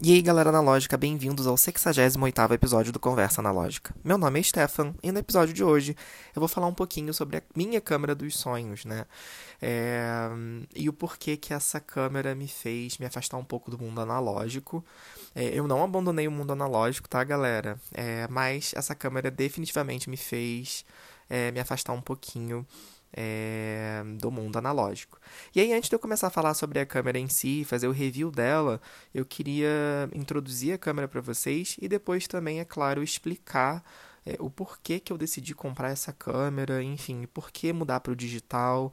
E aí, galera analógica, bem-vindos ao 68º episódio do Conversa Analógica. Meu nome é Stefan e no episódio de hoje eu vou falar um pouquinho sobre a minha câmera dos sonhos, né? É... E o porquê que essa câmera me fez me afastar um pouco do mundo analógico. É, eu não abandonei o mundo analógico, tá, galera? É, mas essa câmera definitivamente me fez é, me afastar um pouquinho é, do mundo analógico. E aí, antes de eu começar a falar sobre a câmera em si, fazer o review dela, eu queria introduzir a câmera para vocês e depois também, é claro, explicar é, o porquê que eu decidi comprar essa câmera, enfim, por que mudar para o digital,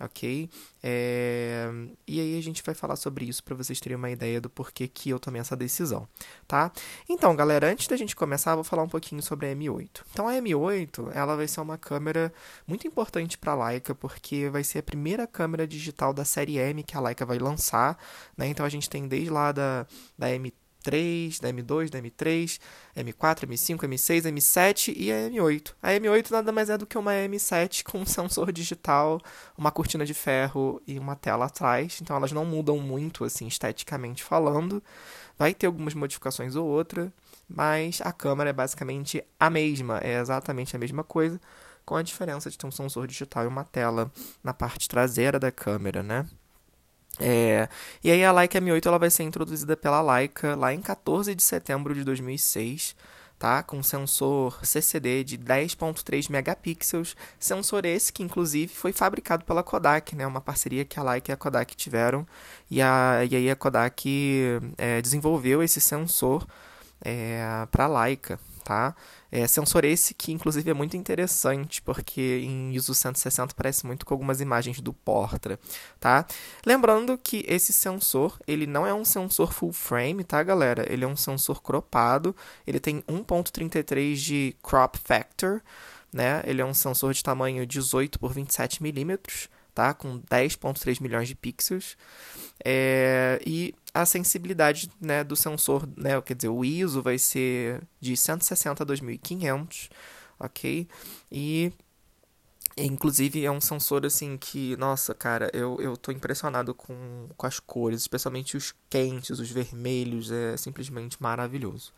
ok? É, e aí a gente vai falar sobre isso para vocês terem uma ideia do porquê que eu tomei essa decisão, tá? Então, galera, antes da gente começar, eu vou falar um pouquinho sobre a M8. Então, a M8, ela vai ser uma câmera muito importante para a Leica, porque vai ser a primeira câmera digital da série M que a Leica vai lançar, né? Então, a gente tem desde lá da, da M3, 3, da M2, da M3, M4, M5, M6, M7 e a M8. A M8 nada mais é do que uma M7 com um sensor digital, uma cortina de ferro e uma tela atrás. Então elas não mudam muito assim esteticamente falando. Vai ter algumas modificações ou outra, mas a câmera é basicamente a mesma, é exatamente a mesma coisa, com a diferença de ter um sensor digital e uma tela na parte traseira da câmera, né? É, e aí a Leica M8 ela vai ser introduzida pela Leica lá em 14 de setembro de 2006, tá? Com sensor CCD de 10.3 megapixels, sensor esse que inclusive foi fabricado pela Kodak, né? Uma parceria que a Leica e a Kodak tiveram e, a, e aí a Kodak é, desenvolveu esse sensor é, para Leica, tá? É, sensor esse que, inclusive, é muito interessante, porque em ISO 160 parece muito com algumas imagens do Portra, tá? Lembrando que esse sensor, ele não é um sensor full frame, tá, galera? Ele é um sensor cropado, ele tem 1.33 de crop factor, né? Ele é um sensor de tamanho 18 por 27 milímetros, tá? Com 10.3 milhões de pixels. É, e a sensibilidade né, do sensor, né, quer dizer, o ISO vai ser de 160 a 2500, ok? E inclusive é um sensor assim que, nossa, cara, eu, eu tô impressionado com, com as cores, especialmente os quentes, os vermelhos, é simplesmente maravilhoso.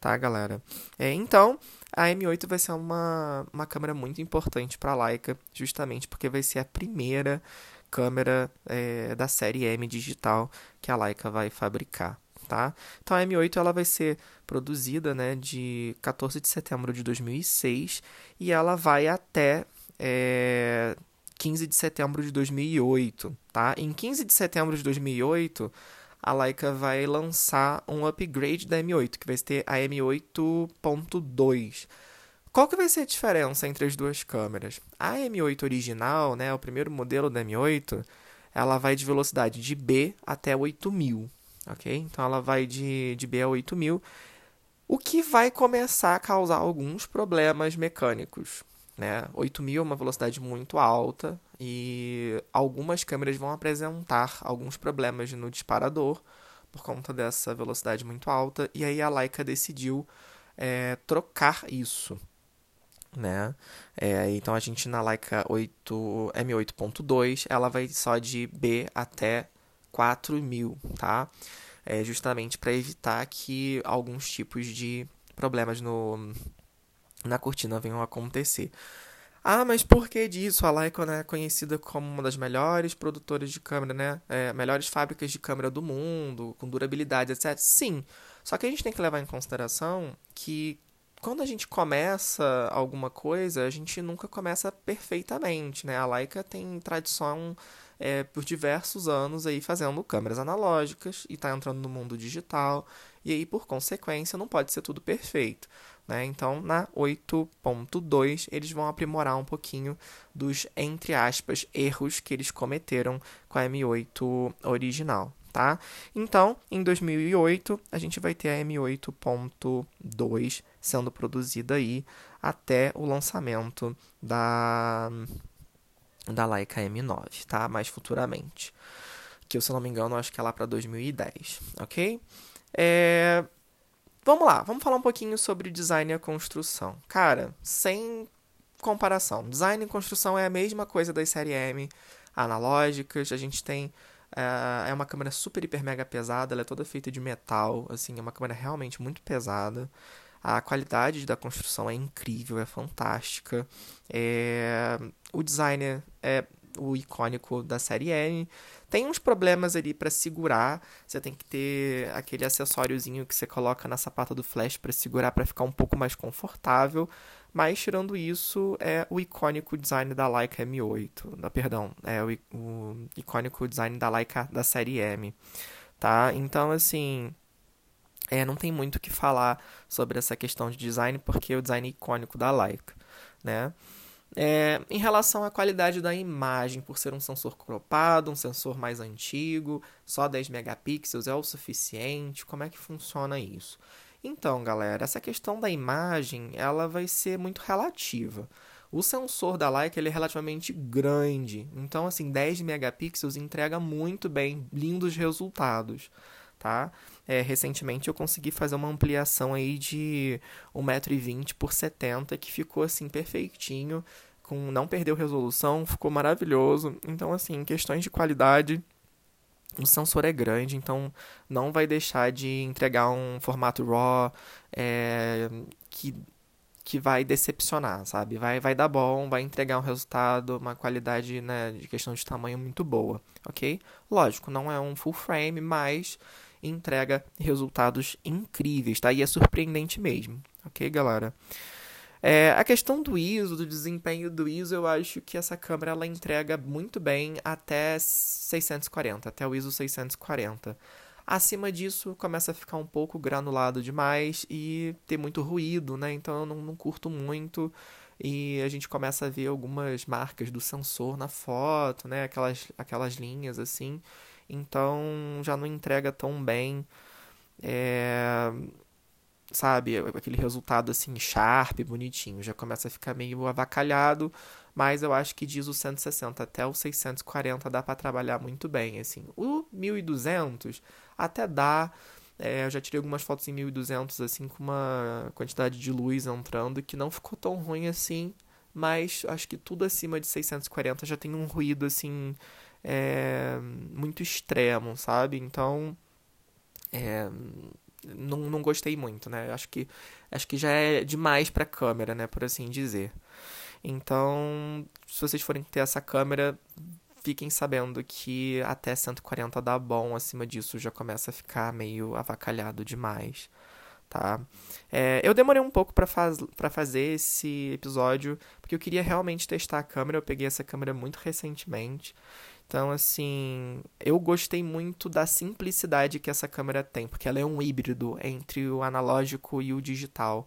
Tá, galera? É, então, a M8 vai ser uma, uma câmera muito importante para a Leica, justamente porque vai ser a primeira câmera é, da série M digital que a Leica vai fabricar. Tá? Então a M8 ela vai ser produzida né, de 14 de setembro de 2006 e ela vai até é, 15 de setembro de 2008. Tá? Em 15 de setembro de 2008, a Leica vai lançar um upgrade da M8, que vai ter a M8.2. Qual que vai ser a diferença entre as duas câmeras? A M8 original, né, o primeiro modelo da M8, ela vai de velocidade de B até 8000, ok? Então ela vai de, de B a 8000, o que vai começar a causar alguns problemas mecânicos, né? 8000 é uma velocidade muito alta e algumas câmeras vão apresentar alguns problemas no disparador por conta dessa velocidade muito alta, e aí a Leica decidiu é, trocar isso né? É, então a gente na Leica 8, M8.2 ela vai só de B até 4000, tá? É justamente para evitar que alguns tipos de problemas no, na cortina venham a acontecer. Ah, mas por que disso? A né, é conhecida como uma das melhores produtoras de câmera, né? É, melhores fábricas de câmera do mundo, com durabilidade, etc. Sim. Só que a gente tem que levar em consideração que quando a gente começa alguma coisa, a gente nunca começa perfeitamente, né? A Leica tem tradição é, por diversos anos aí fazendo câmeras analógicas e está entrando no mundo digital e aí por consequência não pode ser tudo perfeito, né? Então na 8.2 eles vão aprimorar um pouquinho dos entre aspas erros que eles cometeram com a M8 original tá? Então, em 2008, a gente vai ter a M8.2 sendo produzida aí até o lançamento da da Leica M9, tá? Mais futuramente. Que eu, se não me engano, acho que é lá para 2010, ok? É... Vamos lá, vamos falar um pouquinho sobre design e construção. Cara, sem comparação. Design e construção é a mesma coisa das série M analógicas. A gente tem é, é uma câmera super, hiper, mega pesada, ela é toda feita de metal, assim, é uma câmera realmente muito pesada. A qualidade da construção é incrível, é fantástica. É... O designer é o icônico da série M. Tem uns problemas ali para segurar. Você tem que ter aquele acessóriozinho que você coloca na sapata do flash para segurar para ficar um pouco mais confortável. Mas tirando isso, é o icônico design da Leica M8. Não, perdão, é o, o icônico design da Leica da série M. Tá? Então, assim, é, não tem muito o que falar sobre essa questão de design, porque é o design icônico da Leica, né? É, em relação à qualidade da imagem, por ser um sensor cropado, um sensor mais antigo, só 10 megapixels é o suficiente? Como é que funciona isso? Então, galera, essa questão da imagem, ela vai ser muito relativa. O sensor da Leica ele é relativamente grande, então assim, 10 megapixels entrega muito bem, lindos resultados, tá? É, recentemente eu consegui fazer uma ampliação aí de 1,20m por 70 que ficou assim perfeitinho, com não perdeu resolução, ficou maravilhoso. Então assim, questões de qualidade, o sensor é grande, então não vai deixar de entregar um formato RAW é, que, que vai decepcionar, sabe? Vai, vai dar bom, vai entregar um resultado, uma qualidade né, de questão de tamanho muito boa, ok? Lógico, não é um full frame, mas entrega resultados incríveis, tá? E é surpreendente mesmo, ok, galera? É, a questão do ISO, do desempenho do ISO, eu acho que essa câmera ela entrega muito bem até 640, até o ISO 640. Acima disso, começa a ficar um pouco granulado demais e ter muito ruído, né? Então eu não, não curto muito e a gente começa a ver algumas marcas do sensor na foto, né? Aquelas, aquelas linhas assim então já não entrega tão bem, é, sabe, aquele resultado assim sharp, bonitinho, já começa a ficar meio avacalhado, mas eu acho que diz o 160 até o 640 dá para trabalhar muito bem, assim. O 1200 até dá, é, eu já tirei algumas fotos em 1200 assim com uma quantidade de luz entrando que não ficou tão ruim assim, mas acho que tudo acima de 640 já tem um ruído assim é, muito extremo, sabe? Então, é, não, não gostei muito, né? Acho que, acho que já é demais para câmera, né? Por assim dizer. Então, se vocês forem ter essa câmera, fiquem sabendo que até 140 dá bom, acima disso já começa a ficar meio avacalhado demais, tá? É, eu demorei um pouco para faz, fazer esse episódio, porque eu queria realmente testar a câmera, eu peguei essa câmera muito recentemente, então, assim, eu gostei muito da simplicidade que essa câmera tem, porque ela é um híbrido entre o analógico e o digital.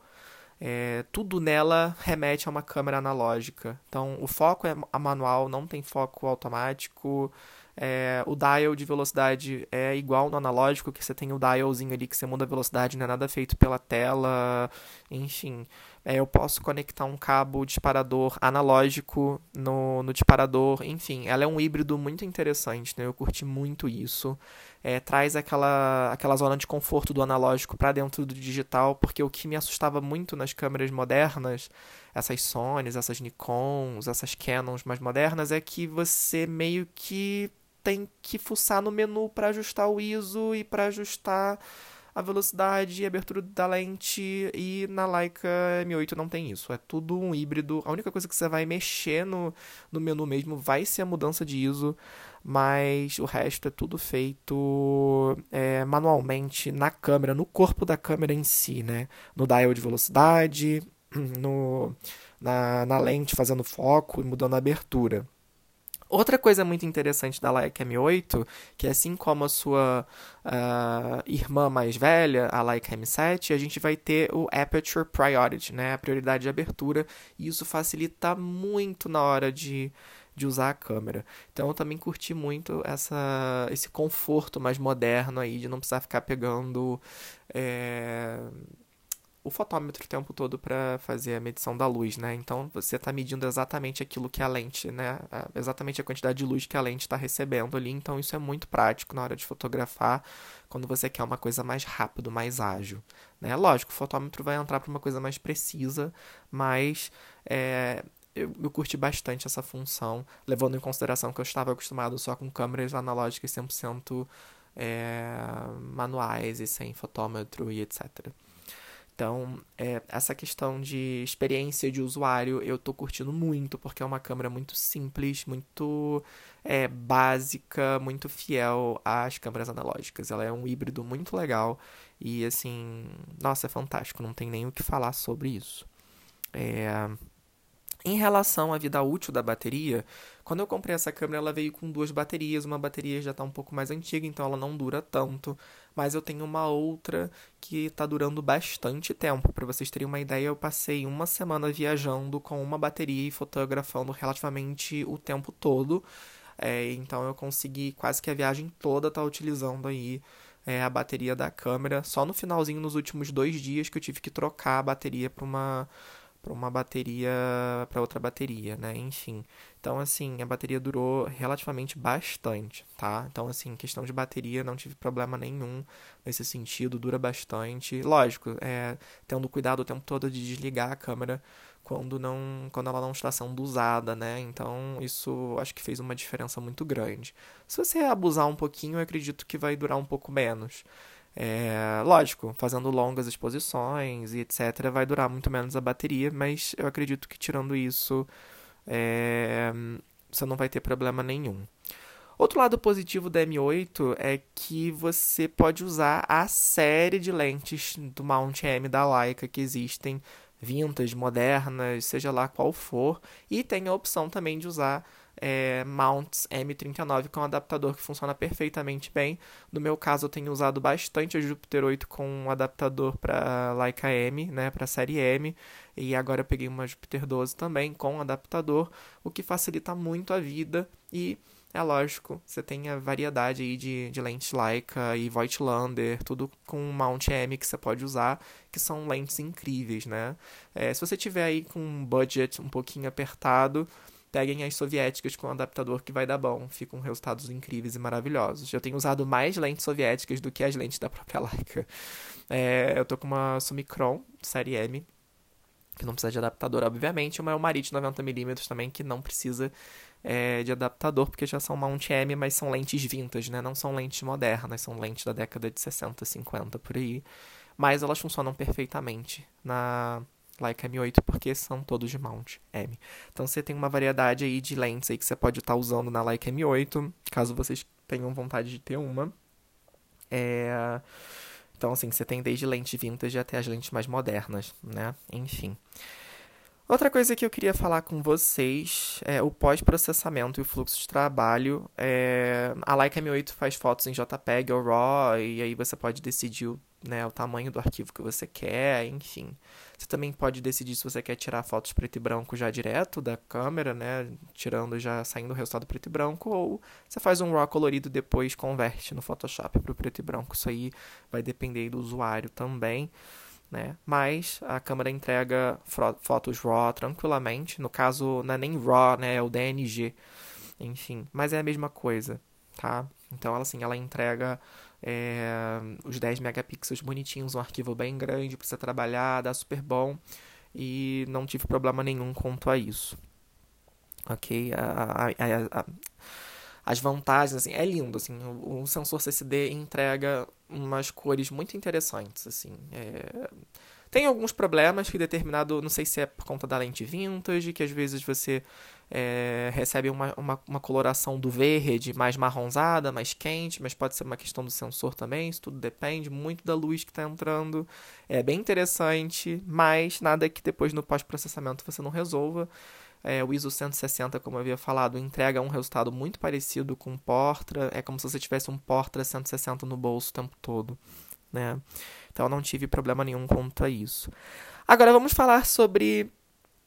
É, tudo nela remete a uma câmera analógica. Então, o foco é manual, não tem foco automático. É, o dial de velocidade é igual no analógico, que você tem o dialzinho ali que você muda a velocidade, não é nada feito pela tela, enfim. É, eu posso conectar um cabo disparador analógico no, no disparador, enfim, ela é um híbrido muito interessante, né? Eu curti muito isso. É, traz aquela, aquela zona de conforto do analógico para dentro do digital, porque o que me assustava muito nas câmeras modernas, essas Sonys, essas Nikons, essas Canons mais modernas, é que você meio que tem que fuçar no menu para ajustar o ISO e para ajustar a velocidade e abertura da lente e na Leica M8 não tem isso. É tudo um híbrido. A única coisa que você vai mexer no, no menu mesmo vai ser a mudança de ISO, mas o resto é tudo feito é, manualmente na câmera, no corpo da câmera em si, né? No dial de velocidade, no, na, na lente fazendo foco e mudando a abertura. Outra coisa muito interessante da Leica M8, que assim como a sua uh, irmã mais velha, a Leica M7, a gente vai ter o Aperture Priority, né, a prioridade de abertura, e isso facilita muito na hora de, de usar a câmera. Então eu também curti muito essa, esse conforto mais moderno aí, de não precisar ficar pegando... É o fotômetro o tempo todo para fazer a medição da luz, né? Então você está medindo exatamente aquilo que a lente, né? Exatamente a quantidade de luz que a lente está recebendo ali. Então isso é muito prático na hora de fotografar, quando você quer uma coisa mais rápido, mais ágil. Né? Lógico, o fotômetro vai entrar para uma coisa mais precisa, mas é, eu, eu curti bastante essa função, levando em consideração que eu estava acostumado só com câmeras analógicas 100% é, manuais e sem fotômetro e etc. Então, é, essa questão de experiência de usuário eu tô curtindo muito, porque é uma câmera muito simples, muito é, básica, muito fiel às câmeras analógicas. Ela é um híbrido muito legal e, assim, nossa, é fantástico, não tem nem o que falar sobre isso. É, em relação à vida útil da bateria, quando eu comprei essa câmera, ela veio com duas baterias. Uma bateria já está um pouco mais antiga, então ela não dura tanto. Mas eu tenho uma outra que está durando bastante tempo. Para vocês terem uma ideia, eu passei uma semana viajando com uma bateria e fotografando relativamente o tempo todo. É, então eu consegui quase que a viagem toda estar tá utilizando aí é, a bateria da câmera. Só no finalzinho, nos últimos dois dias, que eu tive que trocar a bateria para uma para uma bateria para outra bateria, né? Enfim. Então assim, a bateria durou relativamente bastante, tá? Então assim, questão de bateria não tive problema nenhum nesse sentido, dura bastante. Lógico, é, tendo cuidado o tempo todo de desligar a câmera quando não quando ela não está sendo usada, né? Então isso acho que fez uma diferença muito grande. Se você abusar um pouquinho, eu acredito que vai durar um pouco menos. É, lógico, fazendo longas exposições e etc., vai durar muito menos a bateria, mas eu acredito que tirando isso, é, você não vai ter problema nenhum. Outro lado positivo da M8 é que você pode usar a série de lentes do Mount M da Leica que existem, vintage, modernas, seja lá qual for, e tem a opção também de usar é, mounts M39 com um adaptador que funciona perfeitamente bem. No meu caso, eu tenho usado bastante a Jupiter 8 com um adaptador para Leica M, né, para série M, e agora eu peguei uma Jupiter 12 também com um adaptador, o que facilita muito a vida e é lógico, você tem a variedade aí de, de lentes Leica e Voigtlander, tudo com mount M que você pode usar, que são lentes incríveis, né? É, se você tiver aí com um budget um pouquinho apertado, peguem as soviéticas com um adaptador que vai dar bom. Ficam resultados incríveis e maravilhosos. Eu tenho usado mais lentes soviéticas do que as lentes da própria Leica. É, eu tô com uma Summicron série M, que não precisa de adaptador, obviamente. Uma é uma de 90mm também, que não precisa é, de adaptador, porque já são mount M, mas são lentes vintage, né? Não são lentes modernas, são lentes da década de 60, 50, por aí. Mas elas funcionam perfeitamente na Leica M8 porque são todos de mount M. Então você tem uma variedade aí de lentes aí que você pode estar tá usando na Leica M8, caso vocês tenham vontade de ter uma. É... Então assim, você tem desde lentes vintage até as lentes mais modernas, né? Enfim. Outra coisa que eu queria falar com vocês é o pós-processamento e o fluxo de trabalho. É... A Leica M8 faz fotos em JPEG ou RAW, e aí você pode decidir o né, o tamanho do arquivo que você quer, enfim. Você também pode decidir se você quer tirar fotos preto e branco já direto da câmera, né, tirando já saindo o resultado preto e branco, ou você faz um RAW colorido e depois converte no Photoshop para o preto e branco. Isso aí vai depender do usuário também. Né? Mas a câmera entrega fotos RAW tranquilamente. No caso, não é nem RAW, né? É o DNG. Enfim, mas é a mesma coisa, tá? Então, assim, ela entrega é, os 10 megapixels bonitinhos, um arquivo bem grande você trabalhar, dá super bom. E não tive problema nenhum quanto a isso. Ok? A, a, a, as vantagens, assim, é lindo, assim, o, o, sensor CCD entrega umas cores muito interessantes, assim, é tem alguns problemas que determinado, não sei se é por conta da lente vintage, que às vezes você é, recebe uma, uma, uma, coloração do verde mais marronzada, mais quente, mas pode ser uma questão do sensor também, isso tudo depende muito da luz que está entrando. É bem interessante, mas nada que depois no pós-processamento você não resolva. É, o ISO 160, como eu havia falado, entrega um resultado muito parecido com o Portra. É como se você tivesse um Portra 160 no bolso o tempo todo né? Então não tive problema nenhum quanto a isso. Agora vamos falar sobre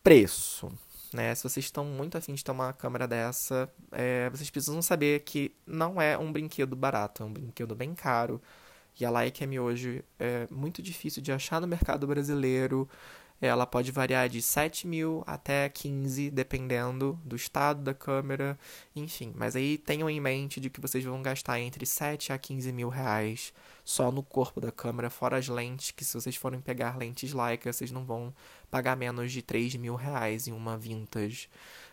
preço. Né? Se vocês estão muito afim de ter uma câmera dessa, é, vocês precisam saber que não é um brinquedo barato, é um brinquedo bem caro. E a Leica M hoje é muito difícil de achar no mercado brasileiro. Ela pode variar de 7 mil até 15, dependendo do estado da câmera, enfim. Mas aí tenham em mente de que vocês vão gastar entre 7 a 15 mil reais só no corpo da câmera, fora as lentes, que se vocês forem pegar lentes Leica, vocês não vão pagar menos de 3 mil reais em uma vintage.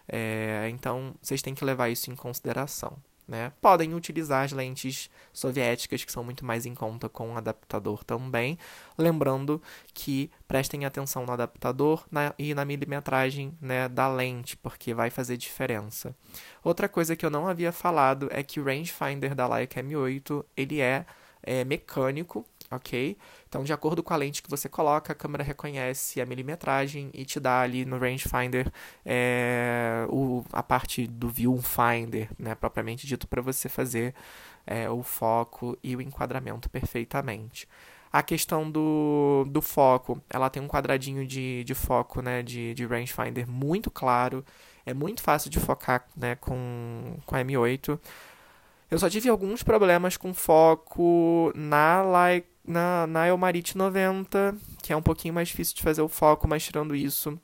É, então, vocês têm que levar isso em consideração. Né? Podem utilizar as lentes soviéticas, que são muito mais em conta com o adaptador também. Lembrando que prestem atenção no adaptador na, e na milimetragem né, da lente, porque vai fazer diferença. Outra coisa que eu não havia falado é que o rangefinder da Leica M8 ele é, é mecânico, ok? Então, de acordo com a lente que você coloca, a câmera reconhece a milimetragem e te dá ali no rangefinder é, o, a parte do viewfinder, né, propriamente dito, para você fazer é, o foco e o enquadramento perfeitamente. A questão do, do foco, ela tem um quadradinho de, de foco, né, de, de rangefinder muito claro, é muito fácil de focar né, com, com a M8. Eu só tive alguns problemas com foco na Leica na, na Elmarite 90, que é um pouquinho mais difícil de fazer o foco, mas tirando isso,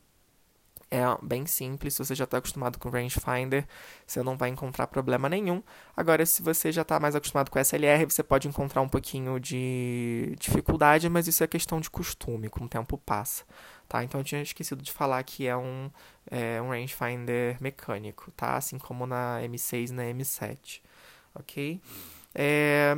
é bem simples. Se você já está acostumado com rangefinder, você não vai encontrar problema nenhum. Agora, se você já está mais acostumado com SLR, você pode encontrar um pouquinho de dificuldade, mas isso é questão de costume, com o tempo passa. Tá? Então, eu tinha esquecido de falar que é um, é um rangefinder mecânico, tá? assim como na M6 e na M7. Ok? É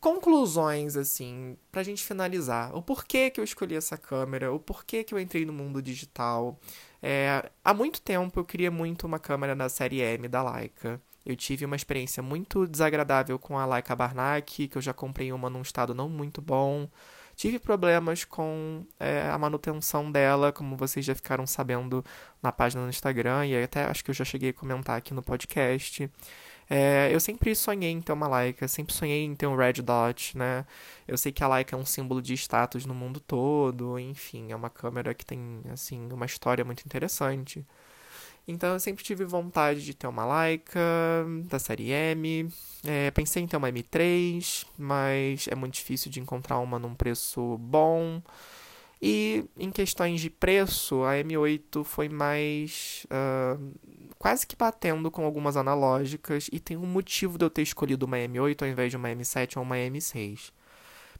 conclusões, assim, pra gente finalizar. O porquê que eu escolhi essa câmera, o porquê que eu entrei no mundo digital. É, há muito tempo eu queria muito uma câmera da série M da Leica. Eu tive uma experiência muito desagradável com a Leica Barnack, que eu já comprei uma num estado não muito bom. Tive problemas com é, a manutenção dela, como vocês já ficaram sabendo na página no Instagram, e até acho que eu já cheguei a comentar aqui no podcast. É, eu sempre sonhei em ter uma Leica, sempre sonhei em ter um Red Dot, né? Eu sei que a Leica é um símbolo de status no mundo todo, enfim, é uma câmera que tem, assim, uma história muito interessante. Então eu sempre tive vontade de ter uma Leica da série M. É, pensei em ter uma M3, mas é muito difícil de encontrar uma num preço bom. E em questões de preço, a M8 foi mais. Uh, quase que batendo com algumas analógicas, e tem um motivo de eu ter escolhido uma M8 ao invés de uma M7 ou uma M6.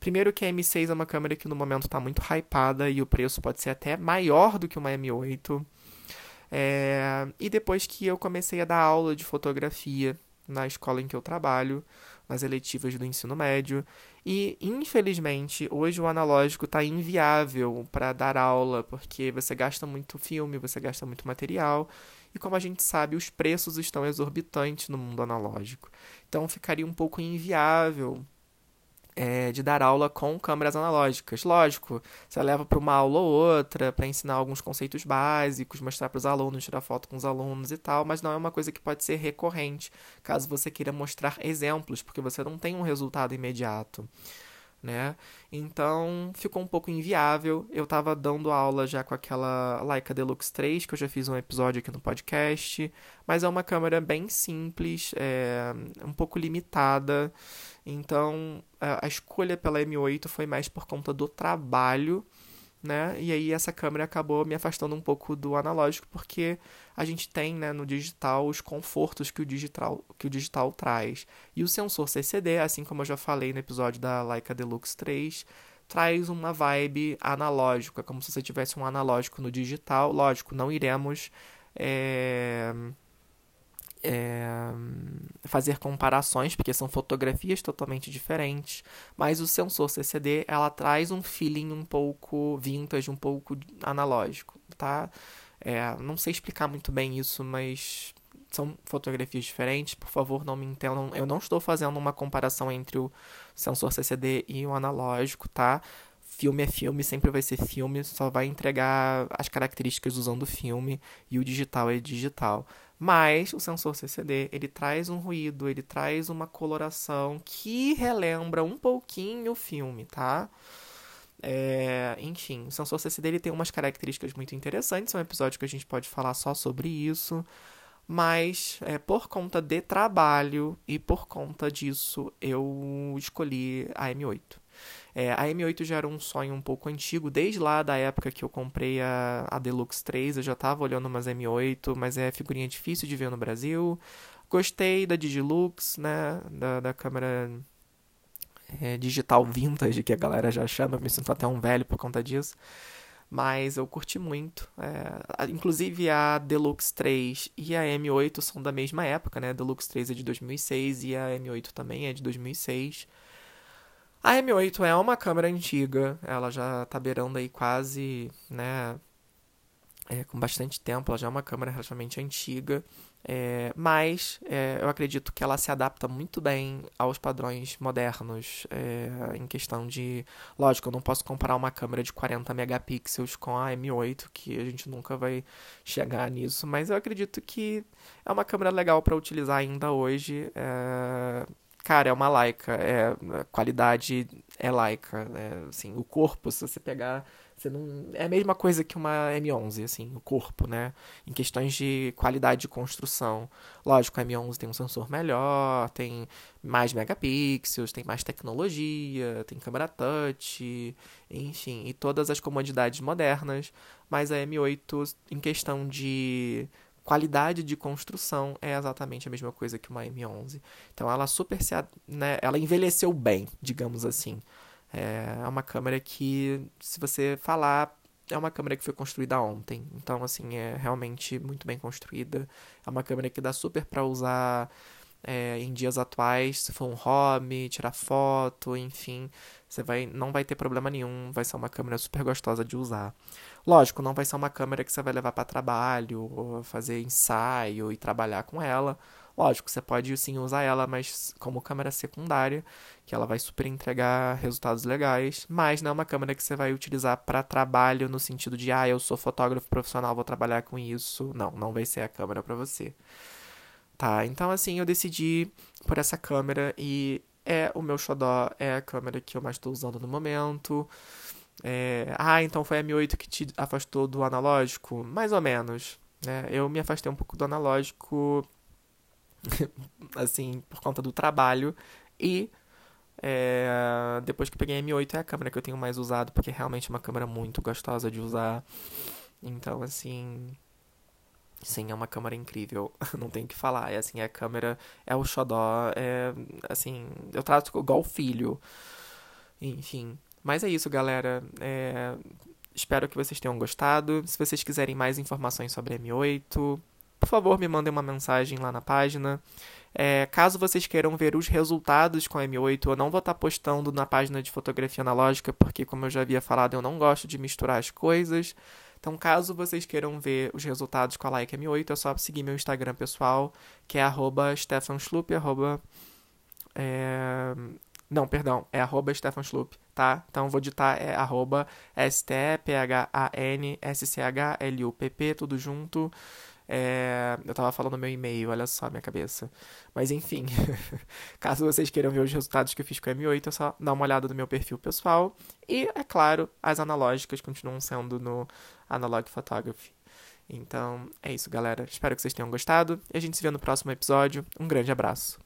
Primeiro que a M6 é uma câmera que no momento está muito hypada e o preço pode ser até maior do que uma M8. É... E depois que eu comecei a dar aula de fotografia na escola em que eu trabalho, nas eletivas do ensino médio. E, infelizmente, hoje o analógico está inviável para dar aula, porque você gasta muito filme, você gasta muito material. E como a gente sabe, os preços estão exorbitantes no mundo analógico. Então ficaria um pouco inviável é, de dar aula com câmeras analógicas. Lógico, você leva para uma aula ou outra para ensinar alguns conceitos básicos, mostrar para os alunos, tirar foto com os alunos e tal, mas não é uma coisa que pode ser recorrente, caso você queira mostrar exemplos, porque você não tem um resultado imediato né? Então ficou um pouco inviável. Eu estava dando aula já com aquela Leica Deluxe 3, que eu já fiz um episódio aqui no podcast, mas é uma câmera bem simples, é, um pouco limitada. Então a, a escolha pela M8 foi mais por conta do trabalho né? E aí essa câmera acabou me afastando um pouco do analógico, porque a gente tem, né, no digital os confortos que o digital, que o digital traz. E o sensor CCD, assim como eu já falei no episódio da Leica Deluxe 3, traz uma vibe analógica, como se você tivesse um analógico no digital. Lógico, não iremos é é, fazer comparações, porque são fotografias totalmente diferentes, mas o sensor CCD ela traz um feeling um pouco vintage, um pouco analógico, tá? É, não sei explicar muito bem isso, mas são fotografias diferentes, por favor não me entendam, eu não estou fazendo uma comparação entre o sensor CCD e o analógico, tá? filme é filme, sempre vai ser filme, só vai entregar as características usando o filme e o digital é digital. Mas o sensor CCD, ele traz um ruído, ele traz uma coloração que relembra um pouquinho o filme, tá? É, enfim, o sensor CCD ele tem umas características muito interessantes, é um episódio que a gente pode falar só sobre isso. Mas é, por conta de trabalho e por conta disso eu escolhi a M8. É, a M8 já era um sonho um pouco antigo, desde lá da época que eu comprei a, a Deluxe 3, eu já estava olhando umas M8, mas é figurinha difícil de ver no Brasil. Gostei da Digilux, né, da, da câmera é, digital vintage, que a galera já chama, me sinto até um velho por conta disso. Mas eu curti muito. É, inclusive a Deluxe 3 e a M8 são da mesma época, né? A Deluxe 3 é de 2006 e a M8 também é de 2006. A M8 é uma câmera antiga, ela já tá beirando aí quase, né, é, com bastante tempo, ela já é uma câmera relativamente antiga, é, mas é, eu acredito que ela se adapta muito bem aos padrões modernos é, em questão de. Lógico, eu não posso comparar uma câmera de 40 megapixels com a M8, que a gente nunca vai chegar nisso, mas eu acredito que é uma câmera legal para utilizar ainda hoje. Cara, é uma Leica, é, a qualidade é Leica, é, assim, o corpo, se você pegar você não é a mesma coisa que uma M11, assim, o corpo, né? Em questões de qualidade de construção. Lógico, a M11 tem um sensor melhor, tem mais megapixels, tem mais tecnologia, tem câmera touch, enfim, e todas as comodidades modernas, mas a M8 em questão de qualidade de construção é exatamente a mesma coisa que uma M11. Então ela super se, né, ela envelheceu bem, digamos assim. É uma câmera que, se você falar, é uma câmera que foi construída ontem. Então, assim, é realmente muito bem construída. É uma câmera que dá super para usar é, em dias atuais, se for um hobby, tirar foto, enfim, você vai, não vai ter problema nenhum. Vai ser uma câmera super gostosa de usar. Lógico, não vai ser uma câmera que você vai levar para trabalho, fazer ensaio e trabalhar com ela. Lógico, você pode sim usar ela, mas como câmera secundária, que ela vai super entregar resultados legais, mas não é uma câmera que você vai utilizar para trabalho no sentido de, ah, eu sou fotógrafo profissional, vou trabalhar com isso. Não, não vai ser a câmera para você. Tá, então assim, eu decidi por essa câmera e é o meu xodó, é a câmera que eu mais estou usando no momento. É... Ah, então foi a M8 que te afastou do analógico? Mais ou menos. Né? Eu me afastei um pouco do analógico assim, por conta do trabalho. E é, depois que peguei a M8 é a câmera que eu tenho mais usado, porque é realmente uma câmera muito gostosa de usar. Então, assim. Sim, é uma câmera incrível, não tenho o que falar. É assim, a câmera é o xodó, é assim, eu trato igual filho. Enfim. Mas é isso, galera. É, espero que vocês tenham gostado. Se vocês quiserem mais informações sobre a M8, por favor, me mandem uma mensagem lá na página. É, caso vocês queiram ver os resultados com a M8, eu não vou estar tá postando na página de fotografia analógica, porque, como eu já havia falado, eu não gosto de misturar as coisas. Então, caso vocês queiram ver os resultados com a Leica M8, é só seguir meu Instagram pessoal, que é arroba stefanschlup, arroba... É... Não, perdão, é arroba stefanschlup, tá? Então, vou ditar é arroba S-T-P-H-A-N-S-C-H-L-U-P-P, tudo junto. É, eu tava falando meu e-mail, olha só minha cabeça. Mas enfim, caso vocês queiram ver os resultados que eu fiz com a M8, é só dar uma olhada no meu perfil pessoal. E, é claro, as analógicas continuam sendo no Analog Photography. Então, é isso, galera. Espero que vocês tenham gostado. E a gente se vê no próximo episódio. Um grande abraço.